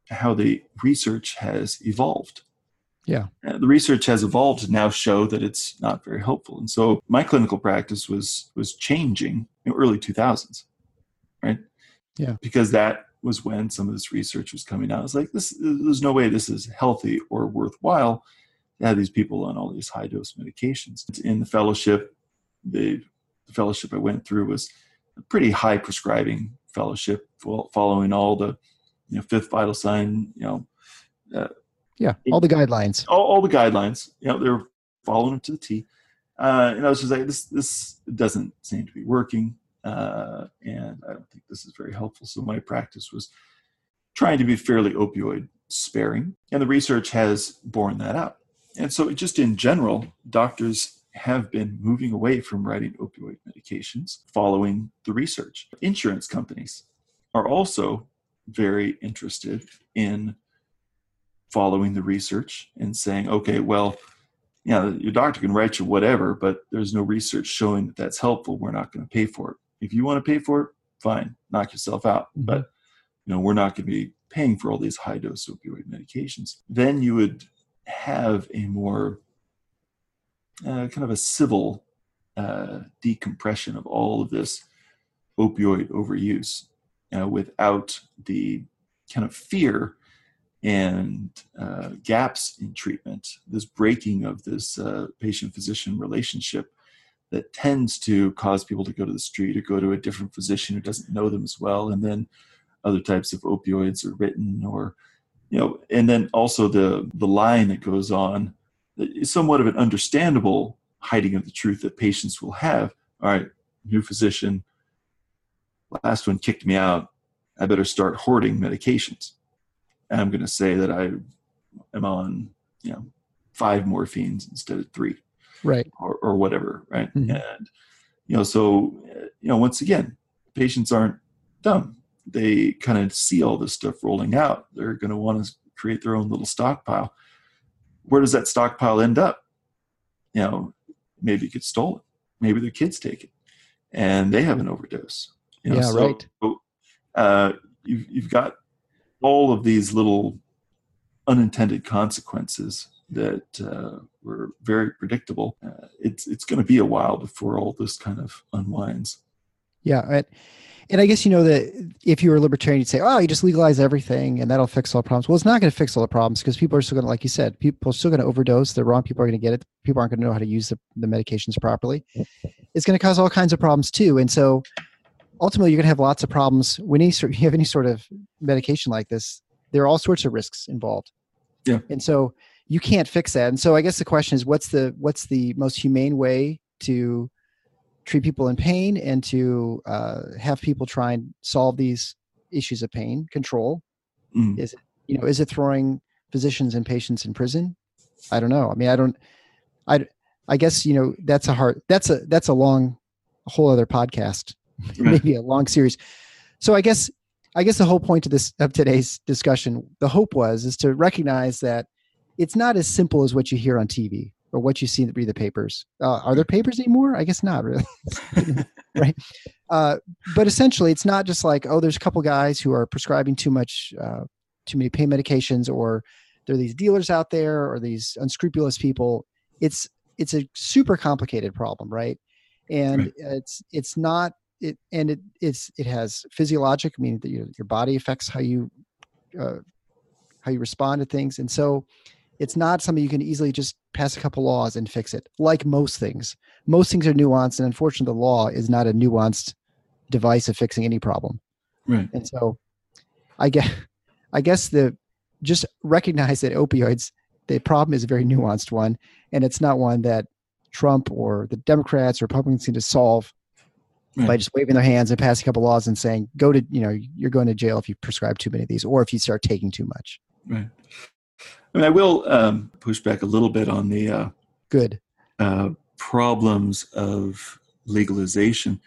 how the research has evolved. Yeah. Uh, the research has evolved to now show that it's not very helpful. And so my clinical practice was was changing in early 2000s, right? Yeah. Because that was when some of this research was coming out. It's like this there's no way this is healthy or worthwhile to have these people on all these high dose medications. In the fellowship, the, the fellowship I went through was a pretty high prescribing fellowship, following all the you know fifth vital sign, you know, Yeah, all the guidelines. all, all the guidelines. You know, they're following them to the T. Uh, and I was just like, this this doesn't seem to be working, uh, and I don't think this is very helpful. So my practice was trying to be fairly opioid sparing, and the research has borne that out. And so, just in general, doctors have been moving away from writing opioid medications following the research. Insurance companies are also very interested in following the research and saying, okay, well, yeah, your doctor can write you whatever, but there's no research showing that that's helpful. We're not going to pay for it. If you want to pay for it, fine, knock yourself out. Mhm. But you know, we're not going to be paying for all these high dose opioid medications. Then you would have a more uh, kind of a civil uh, decompression of all of this opioid overuse uh, without the kind of fear and uh, gaps in treatment, this breaking of this uh, patient physician relationship that tends to cause people to go to the street or go to a different physician who doesn't know them as well. And then other types of opioids are written or, you know, and then also the, the line that goes on somewhat of an understandable hiding of the truth that patients will have. All right, new physician, last one kicked me out. I better start hoarding medications and I'm going to say that I am on, you know, five morphines instead of three Right. or, or whatever, right? Mhm. And, you know, so, you know, once again, patients aren't dumb. They kind of see all this stuff rolling out. They're going to want to create their own little stockpile. Where does that stockpile end up? You know, maybe it gets stolen. Maybe their kids take it and they have an overdose. You know, Yeah, so, right. Uh, you've, you've got all of these little unintended consequences that uh, were very predictable. Uh, it's it's going to be a while before all this kind of unwinds. Yeah. And, I guess you know that if you were a libertarian, you'd say, "Oh, you just legalize everything, and that'll fix all problems." Well, it's not going to fix all the problems because people are still going to, like you said, people are still going to overdose. The wrong people are going to get it. People aren't going to know how to use the, the medications properly. It's going to cause all kinds of problems too. And so, ultimately, you're going to have lots of problems when any sort, you have any sort of medication like this. There are all sorts of risks involved. Yeah. And so, you can't fix that. And so I guess the question is, what's the what's the most humane way to treat people in pain and to uh, have people try and solve these issues of pain control? Mm. Is it you know is it throwing physicians and patients in prison? I don't know. I mean, I don't. I I guess you know that's a hard. That's a that's a long, a whole other podcast, maybe a long series. So I guess I guess the whole point of this of today's discussion, the hope was is to recognize that it's not as simple as what you hear on TV or what you see in the, read the papers. Uh, are there papers anymore? I guess not really, right? Uh, but essentially, it's not just like oh, there's a couple guys who are prescribing too much, uh, too many pain medications, or there are these dealers out there, or these unscrupulous people. It's it's a super complicated problem, right? And Right. it's it's not it, and it it's it has physiologic, meaning that your your body affects how you uh, how you respond to things, and so it's not something you can easily just pass a couple laws and fix it. Like most things, most things are nuanced, and unfortunately, the law is not a nuanced device of fixing any problem. Right. And so, I guess, I guess the just recognize that opioids, the problem is a very nuanced one, and it's not one that Trump or the Democrats or Republicans seem to solve by just waving their hands and passing a couple laws and saying, "Go to you know, you're going to jail if you prescribe too many of these, or if you start taking too much." Right. I mean, I will um, push back a little bit on the uh, Good. uh, problems of legalization.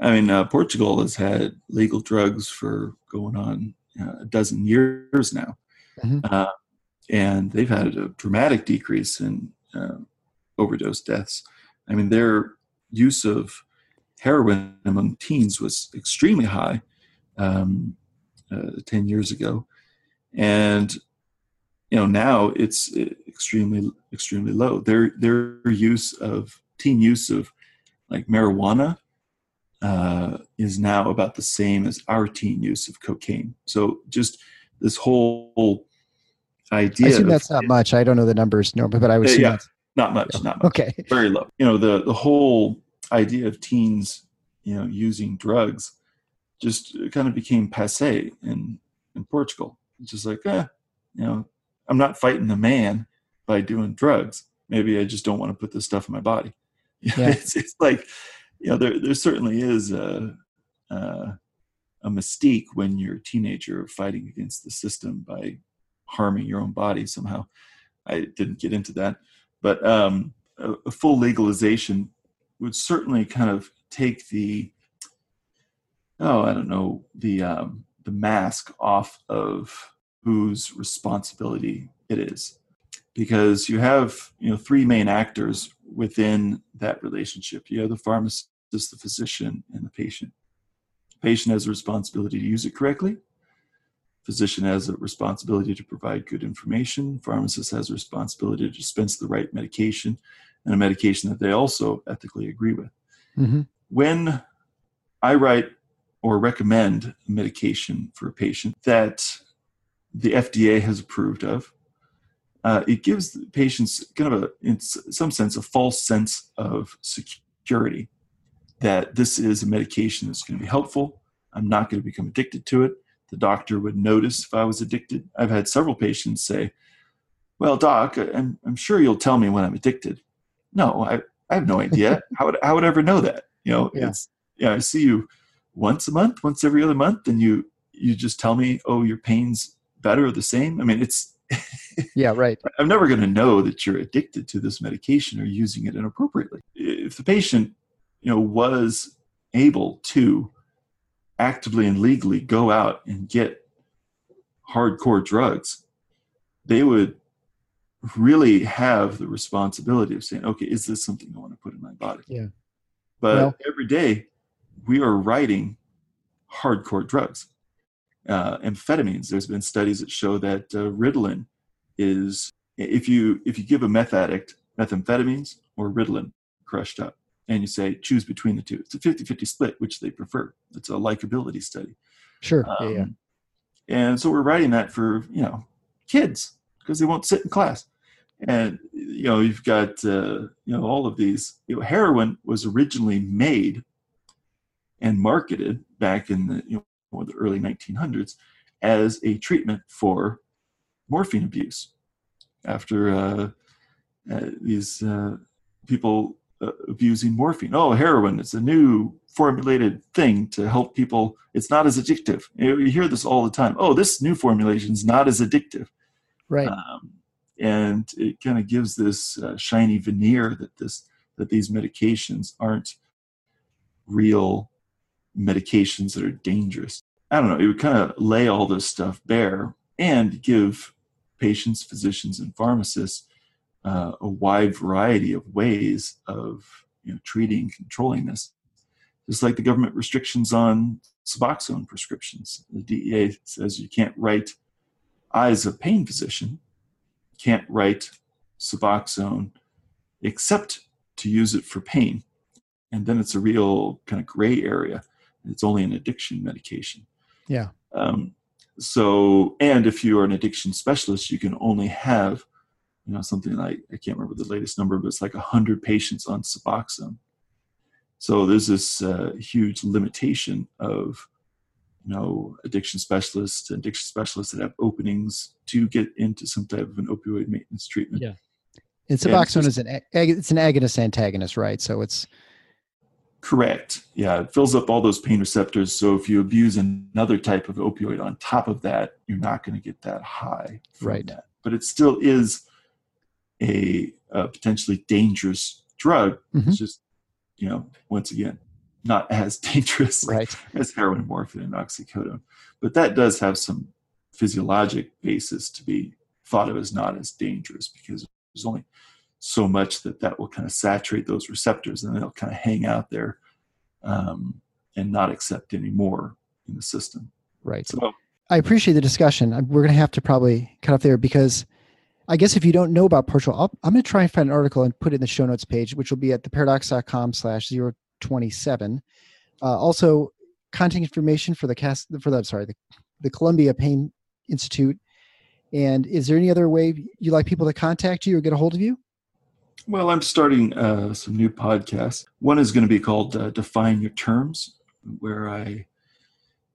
I mean, uh, Portugal has had legal drugs for going on uh, a dozen years now, Mhm. uh, and they've had a dramatic decrease in uh, overdose deaths. I mean, their use of heroin among teens was extremely high um, uh, 10 years ago. And you know now it's uh, extremely extremely low their their use of teen use of like marijuana uh, is now about the same as our teen use of cocaine so just this whole idea I assume of- that's not much. I don't know the numbers, no, but I would Uh, yeah. not much not much okay. very low. You know, the the whole idea of teens, you know, using drugs just kind of became passe in in Portugal. It's just like, eh, you know, I'm not fighting the man by doing drugs. Maybe I just don't want to put this stuff in my body. Yeah. it's, it's like, you know, there there certainly is a, a a mystique when you're a teenager fighting against the system by harming your own body somehow. I didn't get into that, but um, a, a full legalization would certainly kind of take the oh I don't know the um, the mask off of whose responsibility it is. Because you have you know three main actors within that relationship. You have the pharmacist the physician and the patient. The patient has a responsibility to use it correctly. Physician has a responsibility to provide good information. Pharmacist has a responsibility to dispense the right medication and a medication that they also ethically agree with. Hmm when I write or recommend a medication for a patient that the FDA has approved of, uh, it gives the patients kind of a, in some sense, a false sense of security that this is a medication that's going to be helpful. I'm not going to become addicted to it. The doctor would notice if I was addicted. I've had several patients say, Well, doc, I'm, I'm sure you'll tell me when I'm addicted. No, I, I have no idea. how, would, how would I ever know that? You know, Yeah. it's, yeah, I see you once a month, once every other month, and you, you just tell me, oh, your pain's better or the same. I mean, it's, Yeah, right. I'm never going to know that you're addicted to this medication or using it inappropriately. If the patient, you know, was able to actively and legally go out and get hardcore drugs, they would really have the responsibility of saying, okay, is this something I want to put in my body? Yeah. But Well- every day we are writing hardcore drugs. Uh, amphetamines, there's been studies that show that uh, Ritalin is if you if you give a meth addict methamphetamines or Ritalin crushed up and you say choose between the two, it's a 50-50 split, which they prefer. It's a likability study. Sure. yeah, yeah. Um, And so we're writing that for you know kids because they won't sit in class. And you know you've got uh, you know all of these. You know, heroin was originally made and marketed back in the you know the early 1900s as a treatment for morphine abuse. after uh, uh, these uh, people uh, abusing morphine. Oh, heroin it's a new formulated thing to help people. It's not as addictive. You, you hear this all the time. Oh, this new formulation is not as addictive. Right. Um, and it kind of gives this uh, shiny veneer that this that these medications aren't real medications that are dangerous. I don't know. It would kind of lay all this stuff bare and give patients, physicians, and pharmacists uh, a wide variety of ways of you know, treating and controlling this. Just like the government restrictions on Suboxone prescriptions. The DEA says you can't write I, as a pain physician, can't write Suboxone except to use it for pain. And then it's a real kind of gray area. It's only an addiction medication. Yeah. Um, so, and if you are an addiction specialist, you can only have, you know, something like I can't remember the latest number, but it's like hundred patients on Suboxone. So there's this uh, huge limitation of, you know, addiction specialists, addiction specialists that have openings to get into some type of an opioid maintenance treatment. Yeah. And Suboxone is an ag- it's an agonist antagonist, right? So it's Correct. Yeah, it fills up all those pain receptors. So if you abuse another type of opioid on top of that, you're not going to get that high. Right. That. But it still is a, a potentially dangerous drug. Mhm. It's just, you know, once again, not as dangerous right. as heroin, morphine, and oxycodone. But that does have some physiologic basis to be thought of as not as dangerous because there's only so much that that will kind of saturate those receptors and they'll kind of hang out there um, and not accept any more in the system. Right. So, I appreciate the discussion. We're going to have to probably cut off there because I guess if you don't know about partial, I'll, I'm going to try and find an article and put it in the show notes page, which will be at theparadox.com slash 027. Uh, also, contact information for the cast for the I'm sorry the, the Columbia Pain Institute. And is there any other way you like people to contact you or get a hold of you? Well, I'm starting uh, some new podcasts. One is going to be called uh, Define Your Terms, where I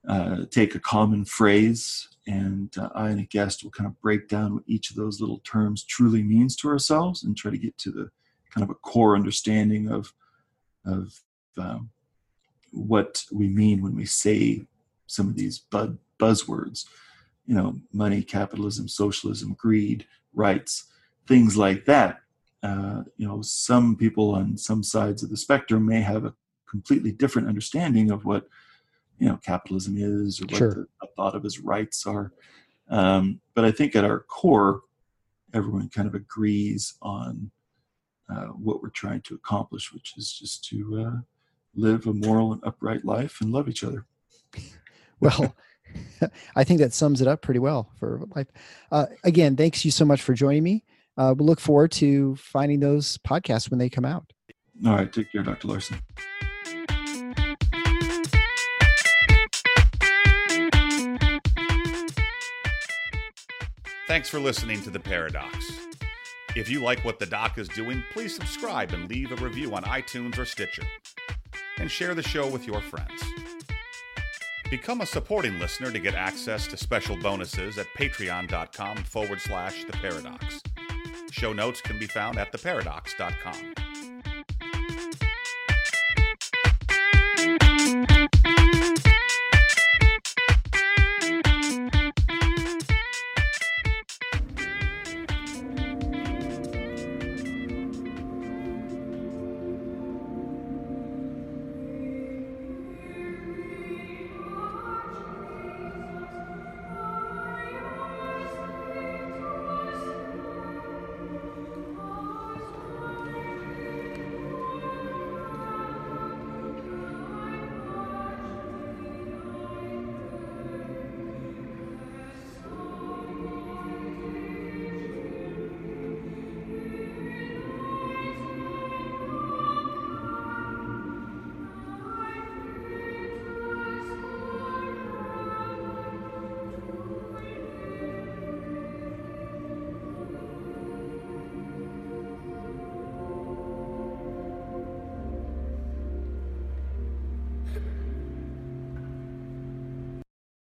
uh, take a common phrase and uh, I and a guest will kind of break down what each of those little terms truly means to ourselves and try to get to the kind of a core understanding of of um, what we mean when we say some of these buzzwords. You know, money, capitalism, socialism, greed, rights, things like that. Uh, you know, some people on some sides of the spectrum may have a completely different understanding of what you know capitalism is or what Sure. the, a thought of as rights are. Um, but I think at our core, everyone kind of agrees on uh, what we're trying to accomplish, which is just to uh, live a moral and upright life and love each other. Well, I think that sums it up pretty well for life. Uh, again, thanks you so much for joining me. Uh, we'll look forward to finding those podcasts when they come out. All right, take care, Dr. Larson. Thanks for listening to The Paradox. If you like what the doc is doing, please subscribe and leave a review on iTunes or Stitcher. And share the show with your friends. Become a supporting listener to get access to special bonuses at patreon.com forward slash the paradox. Show notes can be found at theparadox.com.